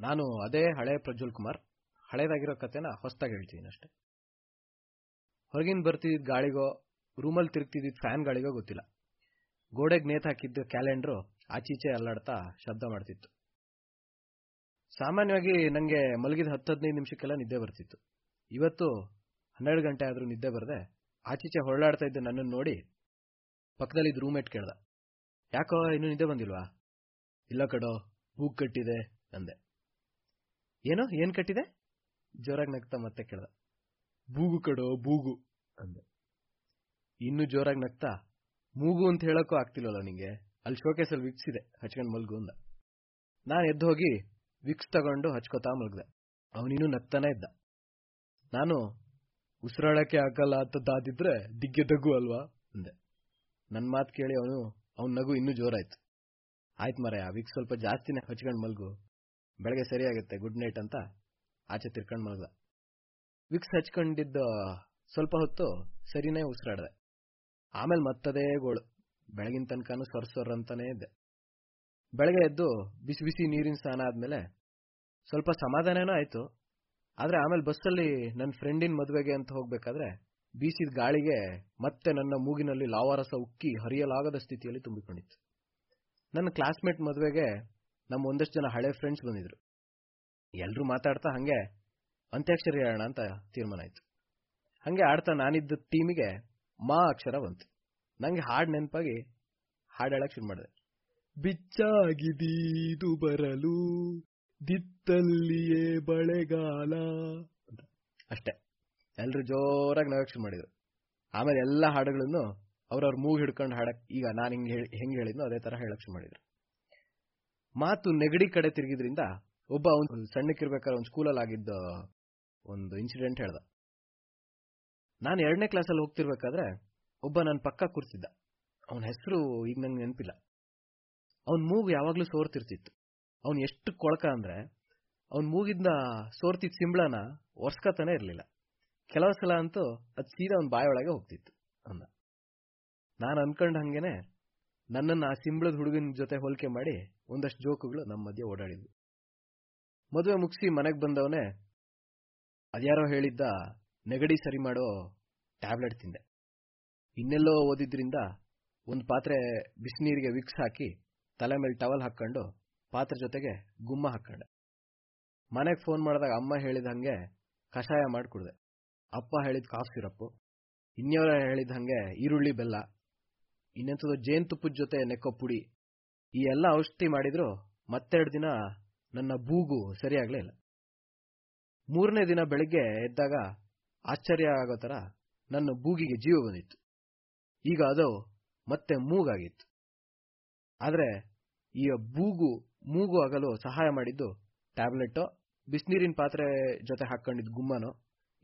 ನಾನು ಅದೇ ಹಳೆ ಪ್ರಜ್ವಲ್ ಕುಮಾರ್. ಹಳೇದಾಗಿರೋ ಕಥೆನ ಹೊಸದಾಗಿ ಹೇಳ್ತೀನಿ ಅಷ್ಟೇ. ಹೊರಗಿನ ಬರ್ತಿದ್ದ ಗಾಳಿಗೋ ರೂಮಲ್ಲಿ ತಿರುಗ್ತಿದ್ದ ಫ್ಯಾನ್ ಗಾಳಿಗೋ ಗೊತ್ತಿಲ್ಲ. ಗೋಡೆಗೆ ನೇತು ಹಾಕಿದ್ದ ಕ್ಯಾಲೆಂಡ್ರು ಆಚೀಚೆ ಅಲ್ಲಾಡ್ತಾ ಶಬ್ದ ಮಾಡ್ತಿತ್ತು. ಸಾಮಾನ್ಯವಾಗಿ ನನಗೆ ಮಲಗಿದ ಹತ್ತು ಹದಿನೈದು ನಿಮಿಷಕ್ಕೆಲ್ಲ ನಿದ್ದೆ ಬರ್ತಿತ್ತು. ಇವತ್ತು ಹನ್ನೆರಡು ಗಂಟೆ ಆದರೂ ನಿದ್ದೆ ಬರದೆ, ಆಚೀಚೆ ಹೊರಳಾಡ್ತಾ ಇದ್ದ ನನ್ನನ್ನು ನೋಡಿ ಪಕ್ಕದಲ್ಲಿದ್ದ ರೂಮೇಟ್ ಕೇಳ್ದ. ಯಾಕೋ ಇನ್ನೂ ನಿದ್ದೆ ಬಂದಿಲ್ವಾ? ಇಲ್ಲ ಕಡೋ ಬೂಗ್ ಕಟ್ಟಿದೆ, ಅಂದೆ. ಏನೋ? ಏನ್ ಕಟ್ಟಿದೆ? ಜೋರಾಗಿ ನಗ್ತಾ ಮತ್ತೆ ಕೇಳ್ದ. ಬೂಗು ಕಡೋ ಬೂಗು ಅಂದೆ. ಇನ್ನು ಜೋರಾಗಿ ನಗ್ತಾ, ಮೂಗು ಅಂತ ಹೇಳಕ್ಕೂ ಆಗ್ತಿಲ್ಲಲ್ಲ ನಿಂಗೆ? ಅಲ್ಲಿ ಶೋಕೇಸಲ್ಲಿ ವಿಕ್ಸ್ ಇದೆ, ಹಚ್ಕೊಂಡ್ ಮಲ್ಗು ಅಂದ. ನಾನು ಎದ್ದು ಹೋಗಿ ವಿಕ್ಸ್ ತಗೊಂಡು ಹಚ್ಕೋತಾ ಮಲ್ಗ್ದೆ. ಅವನಿನ್ನೂ ನಗ್ತಾನೆ ಇದ್ದ. ನಾನು, ಉಸಿರಾಡಕ್ಕೆ ಆಗಲ್ಲ ಅಂತ ದಾದಿದ್ರೆ ದಿಗ್ಗೆ ದಗ್ಗು ಅಲ್ವಾ ಅಂದೆ. ನನ್ನ ಮಾತು ಕೇಳಿ ಅವನು, ಅವನ ನಗು ಇನ್ನೂ ಜೋರಾಯ್ತು. ಆಯ್ತು ಮರ ವಿಕ್ಸ್ ಸ್ವಲ್ಪ ಜಾಸ್ತಿನೇ ಹಚ್ಕೊಂಡು ಮಲ್ಗು. ಬೆಳಗ್ಗೆ ಸರಿಯಾಗುತ್ತೆ ಗುಡ್ ನೈಟ್ ಅಂತ ಆಚೆ ತಿರ್ಕೊಂಡು ಮಲಗ್ದ. ವಿಕ್ಸ್ ಹಚ್ಕೊಂಡಿದ್ದ ಸ್ವಲ್ಪ ಹೊತ್ತು ಸರಿನೇ ಉಸಿರಾಡ್ದೆ. ಆಮೇಲೆ ಮತ್ತದೇ ಗೋಳು. ಬೆಳಗಿನ ತನಕನೂ ಸೊರ್ ಸೊರ್ ಅಂತಾನೇ ಇದ್ದೆ. ಬೆಳಗ್ಗೆ ಎದ್ದು ಬಿಸಿ ಬಿಸಿ ನೀರಿನ ಸ್ನಾನ ಆದ್ಮೇಲೆ ಸ್ವಲ್ಪ ಸಮಾಧಾನನೂ ಆಯ್ತು. ಆದ್ರೆ ಆಮೇಲೆ ಬಸ್ಸಲ್ಲಿ ನನ್ನ ಫ್ರೆಂಡಿನ ಮದುವೆಗೆ ಅಂತ ಹೋಗ್ಬೇಕಾದ್ರೆ ಬೀಸಿದ ಗಾಳಿಗೆ ಮತ್ತೆ ನನ್ನ ಮೂಗಿನಲ್ಲಿ ಲಾವಾರಸ ಉಕ್ಕಿ ಹರಿಯಲಾಗದ ಸ್ಥಿತಿಯಲ್ಲಿ ತುಂಬಿಕೊಂಡಿತ್ತು. ನನ್ನ ಕ್ಲಾಸ್ಮೇಟ್ ಮದುವೆಗೆ ನಮ್ಮ ಒಂದಷ್ಟು ಜನ ಹಳೆ ಫ್ರೆಂಡ್ಸ್ ಬಂದಿದ್ರು. ಎಲ್ಲರೂ ಮಾತಾಡ್ತಾ ಹಂಗೆ, ಅಂತ್ಯಾಕ್ಷರಿ ಹೇಳೋಣ ಅಂತ ತೀರ್ಮಾನ ಆಯ್ತು. ಹಂಗೆ ಆಡ್ತಾ ನಾನಿದ್ದ ಟೀಮಿಗೆ ಮಾ ಅಕ್ಷರ ಬಂತು. ನಂಗೆ ಹಾಡು ನೆನಪಾಗಿ ಹಾಡು ಹೇಳಕ್ ಶುರು ಮಾಡಿದೆ. ಬಿಚ್ಚಾಗಿದೀದು ಬರಲು, ದಿತ್ತಲ್ಲಿಯೇ ಬಳೆಗಾಲ ಅಷ್ಟೇ. ಎಲ್ರು ಜೋರಾಗಿ ನಗಕ್ ಶುರು ಮಾಡಿದ್ರು. ಆಮೇಲೆ ಎಲ್ಲ ಹಾಡುಗಳನ್ನು ಅವ್ರವ್ರ ಮೂಗ್ ಹಿಡ್ಕೊಂಡು ಹಾಡಕ್ ಈಗ ನಾನು ಹಿಂಗೆ ಹೆಂಗೆ ಹೇಳಿದ್ನೋ ಅದೇ ತರ ಹೇಳಕ್ ಶುರು ಮಾಡಿದ್ರು. ಮಾತು ನೆಗಡಿ ಕಡೆ ತಿರುಗಿದ್ರಿಂದ ಒಬ್ಬ ಅವ್ನು ಸಣ್ಣಕ್ಕಿರ್ಬೇಕಾದ್ರೆ ಒಂದು ಸ್ಕೂಲಲ್ಲಿ ಆಗಿದ್ದ ಒಂದು ಇನ್ಸಿಡೆಂಟ್ ಹೇಳ್ದ. ನಾನು ಎರಡನೇ ಕ್ಲಾಸಲ್ಲಿ ಹೋಗ್ತಿರ್ಬೇಕಾದ್ರೆ ಒಬ್ಬ ನನ್ನ ಪಕ್ಕ ಕೂರ್ತಿದ್ದ ಅವನ ಹೆಸರು ಈಗ ನಂಗೆ ನೆನಪಿಲ್ಲ. ಅವನ್ ಮೂಗು ಯಾವಾಗ್ಲೂ ಸೋರ್ತಿರ್ತಿತ್ತು. ಅವನ್ ಎಷ್ಟು ಕೊಳಕ ಅಂದ್ರೆ ಅವನ್ ಮೂಗಿಂದ ಸೋರ್ತಿದ್ ಸಿಂಬಳನ ಒರ್ಸ್ಕತಾನೆ ಇರ್ಲಿಲ್ಲ. ಕೆಲವು ಸಲ ಅಂತೂ ಅದು ಸೀದಾ ಅವನ್ ಬಾಯೊಳಗೆ ಹೋಗ್ತಿತ್ತು ಅಂದ. ನಾನು ಅನ್ಕೊಂಡ ಹಂಗೇನೆ ನನ್ನನ್ನ ಆ ಸಿಂಬಳದ ಹುಡುಗನ ಜೊತೆ ಹೋಲಿಕೆ ಮಾಡಿ ಒಂದಷ್ಟು ಜೋಕುಗಳು ನಮ್ಮ ಮಧ್ಯೆ ಓಡಾಡಿದ್ವು. ಮದುವೆ ಮುಗಿಸಿ ಮನೆಗೆ ಬಂದವನೇ, ಅದ್ಯಾರೋ ಹೇಳಿದ್ದ, ನೆಗಡಿ ಸರಿ ಮಾಡೋ ಟ್ಯಾಬ್ಲೆಟ್ ತಿಂದೆ. ಇನ್ನೆಲ್ಲೋ ಓದಿದ್ರಿಂದ ಒಂದು ಪಾತ್ರೆ ಬಿಸಿನೀರಿಗೆ ವಿಕ್ಸ್ ಹಾಕಿ ತಲೆ ಮೇಲೆ ಟವಲ್ ಹಾಕೊಂಡು ಪಾತ್ರೆ ಜೊತೆಗೆ ಗುಮ್ಮ ಹಾಕ್ಕೊಂಡೆ. ಮನೆಗೆ ಫೋನ್ ಮಾಡಿದಾಗ ಅಮ್ಮ ಹೇಳಿದ ಹಂಗೆ ಕಷಾಯ ಮಾಡಿಕೊಡ್ದೆ. ಅಪ್ಪ ಹೇಳಿದ ಕಾಫ್ ಸಿರಪ್ಪು ಇನ್ಯಾರ ಹೇಳಿದ ಹಾಗೆ ಈರುಳ್ಳಿ ಬೆಲ್ಲ. ಇನ್ನೆಂಥದ್ದು ಜೇನುತುಪ್ಪದ ಜೊತೆ ನೆಕ್ಕೋ ಪುಡಿ. ಈ ಎಲ್ಲ ಔಷಧಿ ಮಾಡಿದ್ರು ಮತ್ತೆರಡು ದಿನ ನನ್ನ ಬೂಗು ಸರಿಯಾಗ್ಲೇ ಇಲ್ಲ. ಮೂರನೇ ದಿನ ಬೆಳಿಗ್ಗೆ ಎದ್ದಾಗ ಆಶ್ಚರ್ಯ ಆಗೋ ತರ ನನ್ನ ಬೂಗಿಗೆ ಜೀವ ಬಂದಿತ್ತು. ಈಗ ಅದು ಮತ್ತೆ ಮೂಗಾಗಿತ್ತು. ಆದ್ರೆ ಈ ಬೂಗು, ಮೂಗು ಆಗಲು ಸಹಾಯ ಮಾಡಿದ್ದು ಟ್ಯಾಬ್ಲೆಟ್, ಬಿಸಿನೀರಿನ ಪಾತ್ರೆ ಜೊತೆ ಹಾಕ್ಕೊಂಡಿದ್ದು ಗುಮ್ಮನೋ,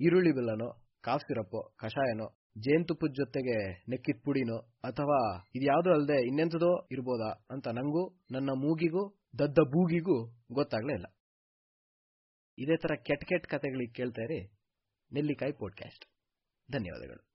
ಈರುಳ್ಳಿ ಬೆಲ್ಲನೋ, ಕಾಫ್ ಸಿರಪ್ಪೋ, ಕಷಾಯನೋ ಜೇನುತುಪ್ಪದ ಜೊತೆಗೆ ನೆಕ್ಕಿದ ಪುಡಿನೋ, ಅಥವಾ ಇದ್ಯಾವುದೋ ಅಲ್ಲದೆ ಇನ್ನೆಂಥದೋ ಇರ್ಬೋದಾ ಅಂತ ನಂಗೂ, ನನ್ನ ಮೂಗಿಗೂ, ದದ್ದ ಬೂಗಿಗೂ ಗೊತ್ತಾಗ್ಲೇ ಇಲ್ಲ. ಇದೇ ತರ ಕೆಟ್ಟ ಕೆಟ್ಟ ಕಥೆಗಳಿಗೆ ಕೇಳ್ತಾ ಇರಿ. ನೆಲ್ಲಿಕಾಯಿ ಪಾಡ್ಕಾಸ್ಟ್ ಧನ್ಯವಾದಗಳು.